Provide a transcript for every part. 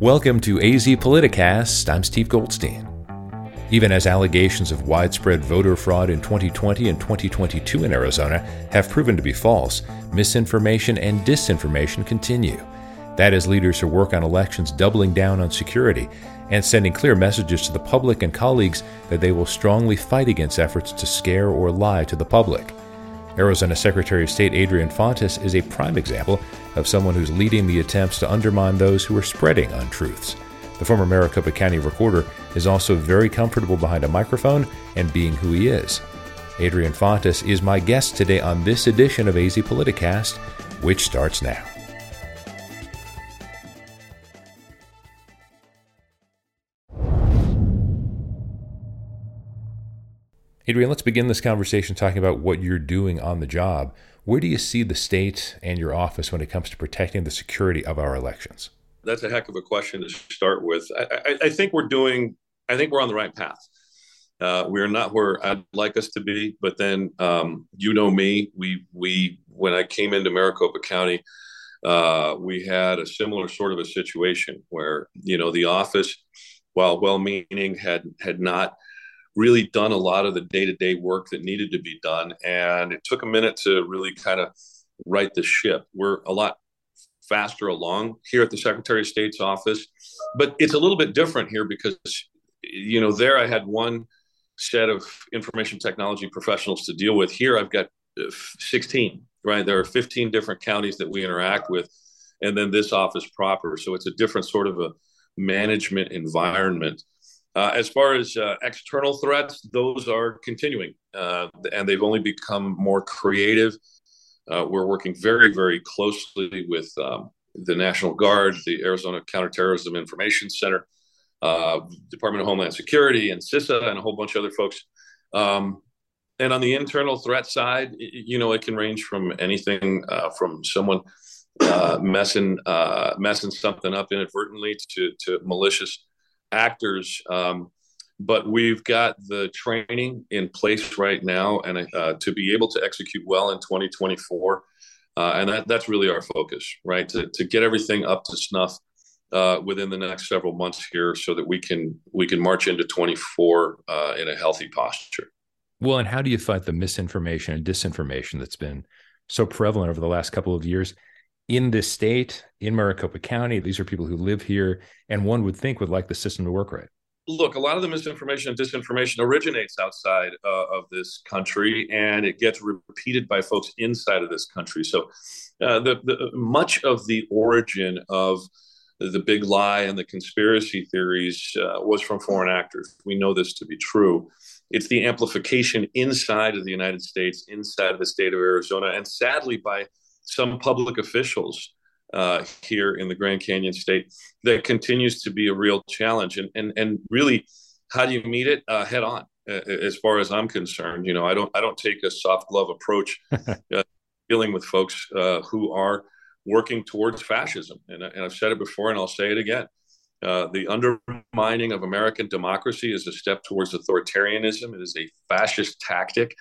Welcome to AZ Politicast. I'm Steve Goldstein. Even as allegations of widespread voter fraud in 2020 and 2022 in Arizona have proven to be false, misinformation and disinformation continue. That is leaders who work on elections doubling down on security and sending clear messages to the public and colleagues that they will strongly fight against efforts to scare or lie to the public. Arizona Secretary of State Adrian Fontes is a prime example of someone who's leading the attempts to undermine those who are spreading untruths. The former Maricopa County recorder is also very comfortable behind a microphone and being who he is. Adrian Fontes is my guest today on this edition of AZ Politicast, which starts now. Adrian, let's begin this conversation talking about what you're doing on the job. Where do you see the state and your office when it comes to protecting the security of our elections? That's a heck of a question to start with. I, I, I think we're doing, I think we're on the right path. Uh, we are not where I'd like us to be, but then um, you know me. We we when I came into Maricopa County, uh, we had a similar sort of a situation where you know the office, while well-meaning, had had not really done a lot of the day-to-day work that needed to be done and it took a minute to really kind of right the ship. We're a lot faster along here at the secretary of state's office but it's a little bit different here because you know there i had one set of information technology professionals to deal with. Here i've got uh, 16 right? There are 15 different counties that we interact with and then this office proper. So it's a different sort of a management environment uh, as far as uh, external threats, those are continuing, uh, and they've only become more creative. Uh, we're working very, very closely with um, the National Guard, the Arizona Counterterrorism Information Center, uh, Department of Homeland Security, and CISA, and a whole bunch of other folks. Um, and on the internal threat side, you know, it can range from anything uh, from someone messing messing something up inadvertently to to malicious actors. Um, but we've got the training in place right now, and uh, to be able to execute well in 2024, uh, and that, that's really our focus, right? To, to get everything up to snuff uh, within the next several months here, so that we can we can march into 24 uh, in a healthy posture. Well, and how do you fight the misinformation and disinformation that's been so prevalent over the last couple of years? In this state, in Maricopa County. These are people who live here, and one would think would like the system to work right. Look, a lot of the misinformation and disinformation originates outside uh, of this country, and it gets repeated by folks inside of this country. So, uh, the, the much of the origin of the big lie and the conspiracy theories uh, was from foreign actors. We know this to be true. It's the amplification inside of the United States, inside of the state of Arizona, and sadly by some public officials uh, here in the Grand Canyon State that continues to be a real challenge. And and and really, how do you meet it uh, head on? Uh, as far as I'm concerned, you know, I don't I don't take a soft glove approach uh, dealing with folks uh, who are working towards fascism. And, and I've said it before, and I'll say it again. Uh, the undermining of American democracy is a step towards authoritarianism. It is a fascist tactic.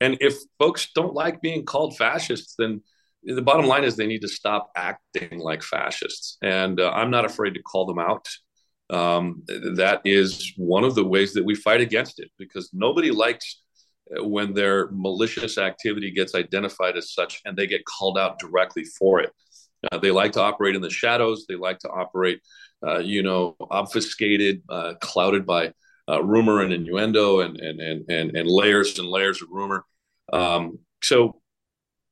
And if folks don't like being called fascists, then the bottom line is they need to stop acting like fascists. And uh, I'm not afraid to call them out. Um, that is one of the ways that we fight against it because nobody likes uh, when their malicious activity gets identified as such and they get called out directly for it. Uh, they like to operate in the shadows. They like to operate, uh, you know, obfuscated, uh, clouded by uh, rumor and innuendo and, and, and, and, and layers and layers of rumor. Um, so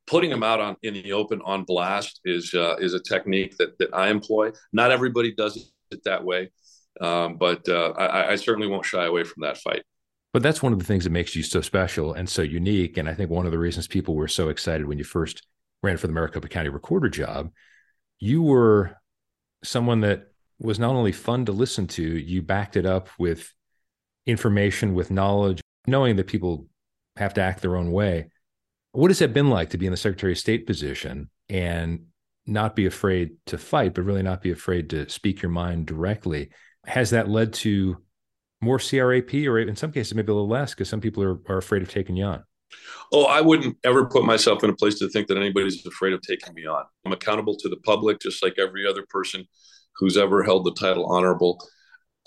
putting them out on in the open on blast is uh, is a technique that that I employ. Not everybody does it that way, um, but uh, I, I, certainly won't shy away from that fight. But that's one of the things that makes you so special and so unique. And I think one of the reasons people were so excited when you first ran for the Maricopa County recorder job, you were someone that was not only fun to listen to, you backed it up with information, with knowledge, knowing that people have to act their own way what has that been like to be in the Secretary of State position and not be afraid to fight, but really not be afraid to speak your mind directly? Has that led to more CRAP or in some cases maybe a little less because some people are, are afraid of taking you on? Oh, I wouldn't ever put myself in a place to think that anybody's afraid of taking me on. I'm accountable to the public just like every other person who's ever held the title honorable.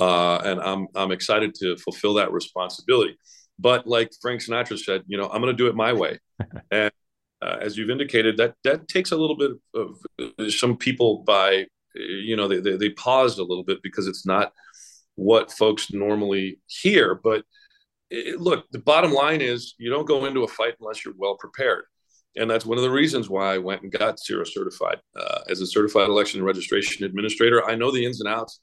Uh, and I'm I'm excited to fulfill that responsibility. But like Frank Sinatra said, you know, I'm going to do it my way. and uh, as you've indicated, that that takes a little bit of uh, some people by, you know, they, they, they paused a little bit because it's not what folks normally hear. But it, look, the bottom line is you don't go into a fight unless you're well prepared. And that's one of the reasons why I went and got CERA certified. Uh, as a certified election registration administrator, I know the ins and outs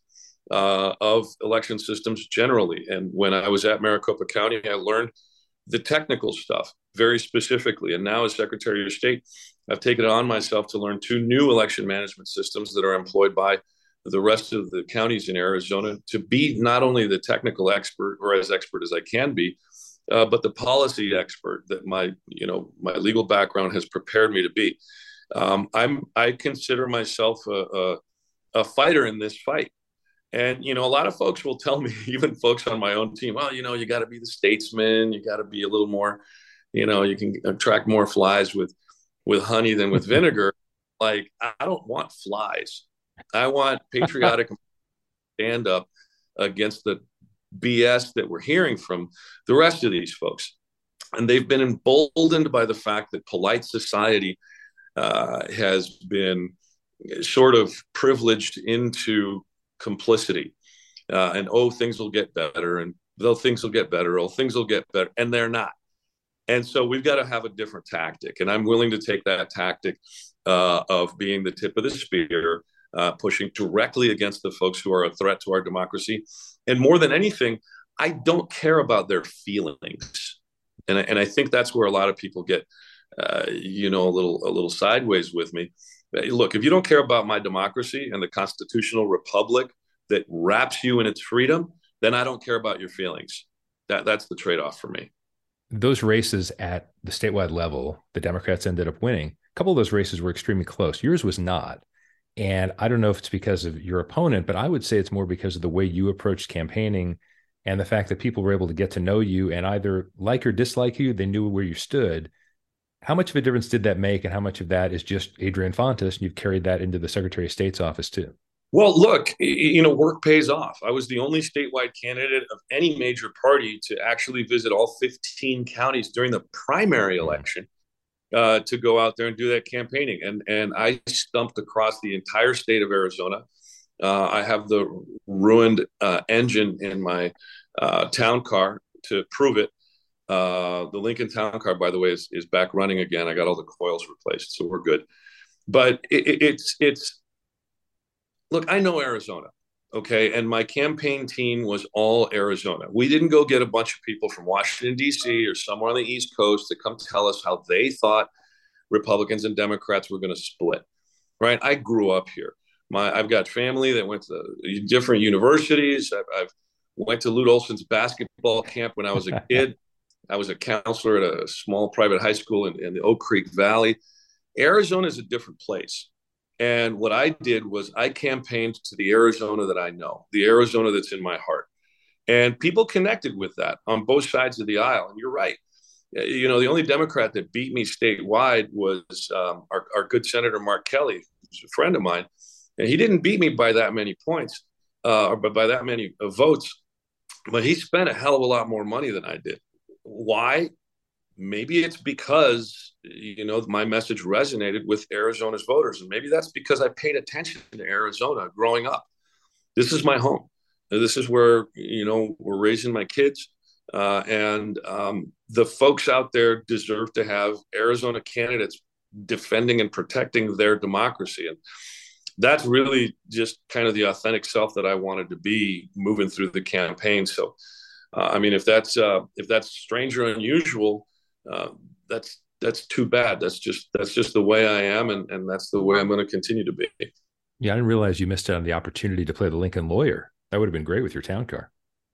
uh, of election systems generally. And when I was at Maricopa County, I learned the technical stuff very specifically. And now, as Secretary of State, I've taken it on myself to learn two new election management systems that are employed by the rest of the counties in Arizona to be not only the technical expert or as expert as I can be, uh, but the policy expert that my you know my legal background has prepared me to be. Um, I'm I consider myself a, a, a fighter in this fight. And you know, a lot of folks will tell me, even folks on my own team, well, you know, you got to be the statesman. You got to be a little more, you know, you can attract more flies with with honey than with vinegar. like, I don't want flies. I want patriotic stand up against the BS that we're hearing from the rest of these folks. And they've been emboldened by the fact that polite society uh, has been sort of privileged into complicity. Uh, and oh, things will get better, and though things will get better, oh, things will get better, and they're not. And so we've got to have a different tactic, and I'm willing to take that tactic uh, of being the tip of the spear, uh, pushing directly against the folks who are a threat to our democracy. And more than anything, I don't care about their feelings, and I, and I think that's where a lot of people get, uh, you know, a little a little sideways with me look, if you don't care about my democracy and the constitutional republic that wraps you in its freedom, then I don't care about your feelings. That that's the trade-off for me. Those races at the statewide level, the Democrats ended up winning. A couple of those races were extremely close. Yours was not. And I don't know if it's because of your opponent, but I would say it's more because of the way you approached campaigning and the fact that people were able to get to know you and either like or dislike you, they knew where you stood how much of a difference did that make, and how much of that is just Adrian Fontes, and you've carried that into the Secretary of State's office too? Well, look, you know, work pays off. I was the only statewide candidate of any major party to actually visit all 15 counties during the primary mm-hmm. election uh, to go out there and do that campaigning. And and I stumped across the entire state of Arizona. Uh, I have the ruined uh, engine in my uh, town car to prove it. Uh, the Lincoln Town Car, by the way, is, is back running again. I got all the coils replaced, so we're good. But it, it's it's look, I know Arizona, okay, and my campaign team was all Arizona. We didn't go get a bunch of people from Washington D.C. or somewhere on the East Coast to come tell us how they thought Republicans and Democrats were going to split. Right? I grew up here. My I've got family that went to different universities. I've, I've went to Lute Olson's basketball camp when I was a kid. I was a counselor at a small private high school in, in the Oak Creek Valley. Arizona is a different place. And what I did was I campaigned to the Arizona that I know, the Arizona that's in my heart. And people connected with that on both sides of the aisle. And you're right. Uh, you know, the only Democrat that beat me statewide was um, our, our, good Senator Mark Kelly, who's a friend of mine. And he didn't beat me by that many points, uh, or by that many uh, votes, but he spent a hell of a lot more money than I did. Why? Maybe it's because you know my message resonated with Arizona's voters, and maybe that's because I paid attention to Arizona growing up. This is my home. This is where you know we're raising my kids, uh, and um, the folks out there deserve to have Arizona candidates defending and protecting their democracy. And that's really just kind of the authentic self that I wanted to be moving through the campaign. So uh, I mean, if that's uh, if that's strange or unusual, uh, that's that's too bad. That's just that's just the way I am, and and that's the way I'm going to continue to be. Yeah, I didn't realize you missed out on the opportunity to play the Lincoln Lawyer. That would have been great with your town car.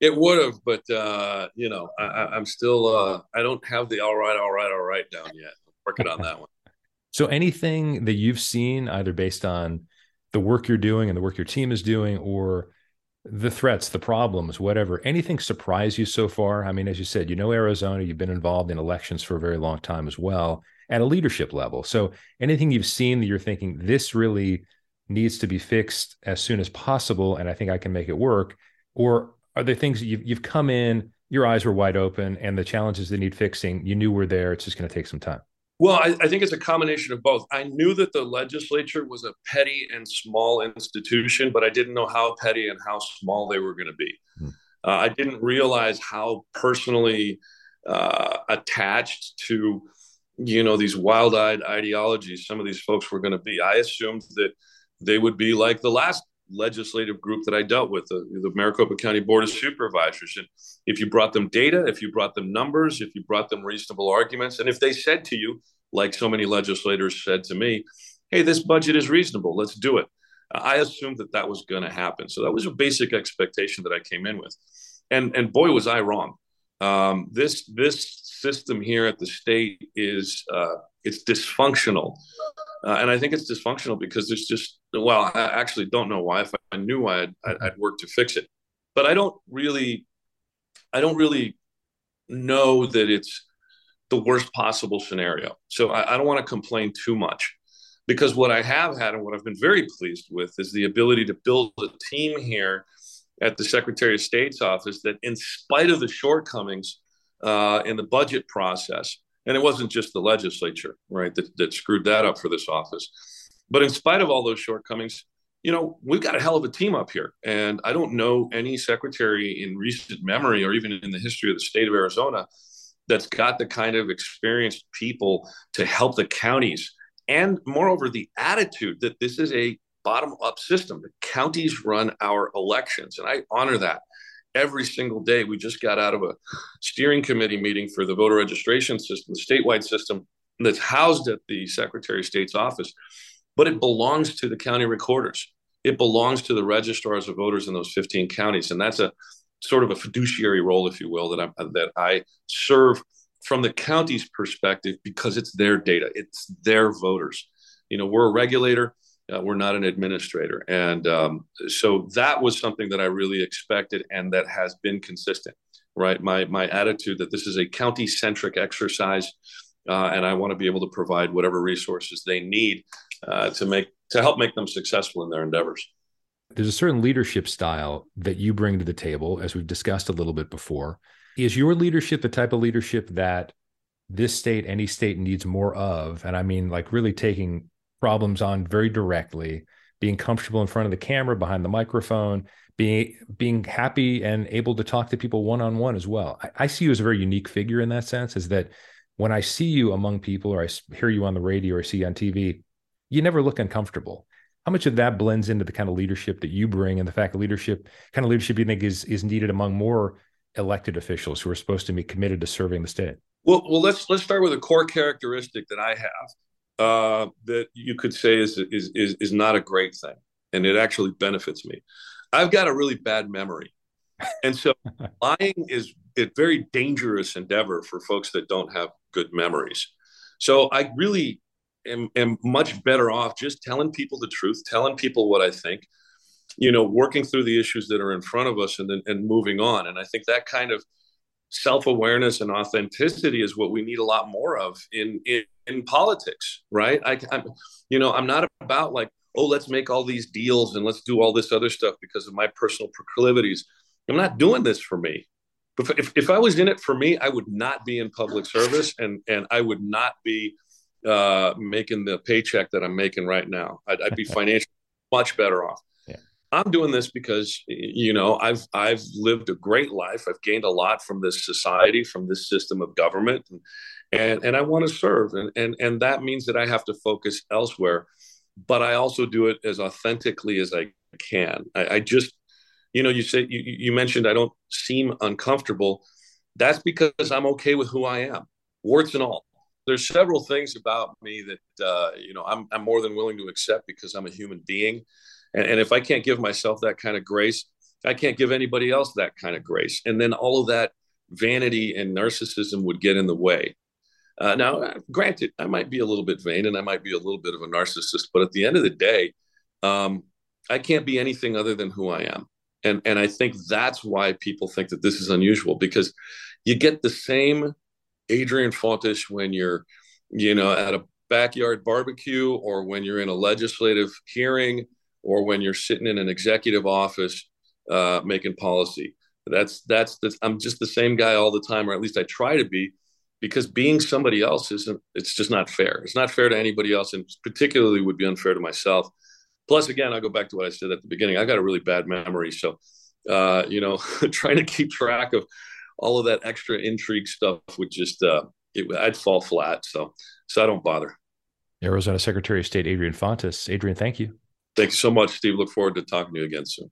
it would have, but uh, you know, I, am still uh, I don't have the all right, all right, all right down yet. I'm working on that one. So, anything that you've seen, either based on the work you're doing and the work your team is doing, or the threats, the problems, whatever, anything surprise you so far? I mean, as you said, you know Arizona, you've been involved in elections for a very long time as well at a leadership level. So anything you've seen that you're thinking this really needs to be fixed as soon as possible, and I think I can make it work? Or are there things you've, you've come in, your eyes were wide open, and the challenges that need fixing, you knew were there. It's just going to take some time. Well, I, I, think it's a combination of both. I knew that the legislature was a petty and small institution, but I didn't know how petty and how small they were going to be. Hmm. Uh, I didn't realize how personally uh, attached to, you know, these wild-eyed ideologies some of these folks were going to be. I assumed that they would be like the last legislative group that I dealt with, the, the Maricopa County Board of Supervisors. And if you brought them data, if you brought them numbers, if you brought them reasonable arguments, and if they said to you, like so many legislators said to me, hey, this budget is reasonable, let's do it. I assumed that that was going to happen. So that was a basic expectation that I came in with. And, and boy, was I wrong. Um, this, this system here at the state is uh, it's dysfunctional. Uh, and I think it's dysfunctional because there's just well, I actually don't know why. If I knew why, I'd, I'd work to fix it. But I don't really, I don't really know that it's the worst possible scenario. So I, I don't want to complain too much because what I have had and what I've been very pleased with is the ability to build a team here at the Secretary of State's office that, in spite of the shortcomings uh, in the budget process, and it wasn't just the legislature, right, that, that screwed that up for this office. But in spite of all those shortcomings, you know, we've got a hell of a team up here. And I don't know any secretary in recent memory or even in the history of the state of Arizona that's got the kind of experienced people to help the counties. And moreover, the attitude that this is a bottom up system. The counties run our elections. And I honor that every single day. We just got out of a steering committee meeting for the voter registration system, the statewide system that's housed at the Secretary of State's office, but it belongs to the county recorders. It belongs to the registrars of voters in those 15 counties, and that's a sort of a fiduciary role, if you will, that I that I serve from the county's perspective because it's their data, it's their voters. You know, we're a regulator uh, we're not an administrator. And um, so that was something that I really expected and that has been consistent, right? My, my attitude that this is a county centric exercise uh, and I want to be able to provide whatever resources they need uh, to make to help make them successful in their endeavors. There's a certain leadership style that you bring to the table, as we've discussed a little bit before. Is your leadership the type of leadership that this state, any state needs more of? And I mean, like really taking problems on very directly, being comfortable in front of the camera, behind the microphone, being being happy and able to talk to people one on one as well. I, I, see you as a very unique figure in that sense. Is that when I see you among people, or I hear you on the radio, or see you on TV, you never look uncomfortable. How much of that blends into the kind of leadership that you bring, and the fact that leadership, kind of leadership, you think is is needed among more elected officials who are supposed to be committed to serving the state? Well, well, let's let's start with a core characteristic that I have, uh, that you could say is, is is is not a great thing, and it actually benefits me. I've got a really bad memory, and so lying is a very dangerous endeavor for folks that don't have good memories. So I really am, am much better off just telling people the truth, telling people what I think, you know, working through the issues that are in front of us, and then and moving on. And I think that kind of self-awareness and authenticity is what we need a lot more of in in, in politics right? I, i'm you know i'm not about like oh let's make all these deals and let's do all this other stuff because of my personal proclivities. I'm not doing this for me. But if, if i was in it for me i would not be in public service and and i would not be uh, making the paycheck that i'm making right now. I'd, I'd be financially much better off I'm doing this because you know I've I've lived a great life. I've gained a lot from this society, from this system of government, and and, and I want to serve, and, and and that means that I have to focus elsewhere. But I also do it as authentically as I can. I, I just, you know, you say you, you mentioned I don't seem uncomfortable. That's because I'm okay with who I am, warts and all. There's several things about me that uh, you know I'm I'm more than willing to accept because I'm a human being and, and if I can't give myself that kind of grace, I can't give anybody else that kind of grace. And then all of that vanity and narcissism would get in the way. Uh, now, uh, granted, I might be a little bit vain and I might be a little bit of a narcissist, but at the end of the day, um, I can't be anything other than who I am. And, and I think that's why people think that this is unusual because you get the same Adrian Fontes when you're, you know, at a backyard barbecue or when you're in a legislative hearing or when you're sitting in an executive office uh, making policy. That's, that's that's I'm just the same guy all the time, or at least I try to be, because being somebody else isn't. It's just not fair. It's not fair to anybody else, and particularly would be unfair to myself. Plus, again, I go back to what I said at the beginning. I got a really bad memory, so uh, you know, trying to keep track of all of that extra intrigue stuff would just uh, it, I'd fall flat. So so I don't bother. Arizona Secretary of State Adrian Fontes. Adrian, thank you. Thank you so much, Steve. Look forward to talking to you again soon.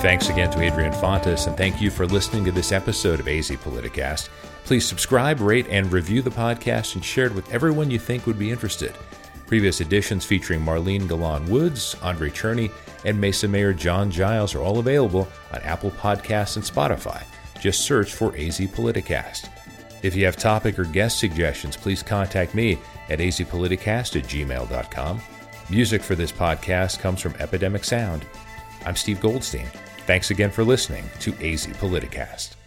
Thanks again to Adrian Fontes, and thank you for listening to this episode of AZ Politicast. Please subscribe, rate, and review the podcast and share it with everyone you think would be interested. Previous editions featuring Marlene Galan Woods, Andrei Cherny, and Mesa Mayor John Giles are all available on Apple Podcasts and Spotify. Just search for AZ Politicast. If you have topic or guest suggestions, please contact me at azpoliticast at gmail.com. Music for this podcast comes from Epidemic Sound. I'm Steve Goldstein. Thanks again for listening to AZ Politicast.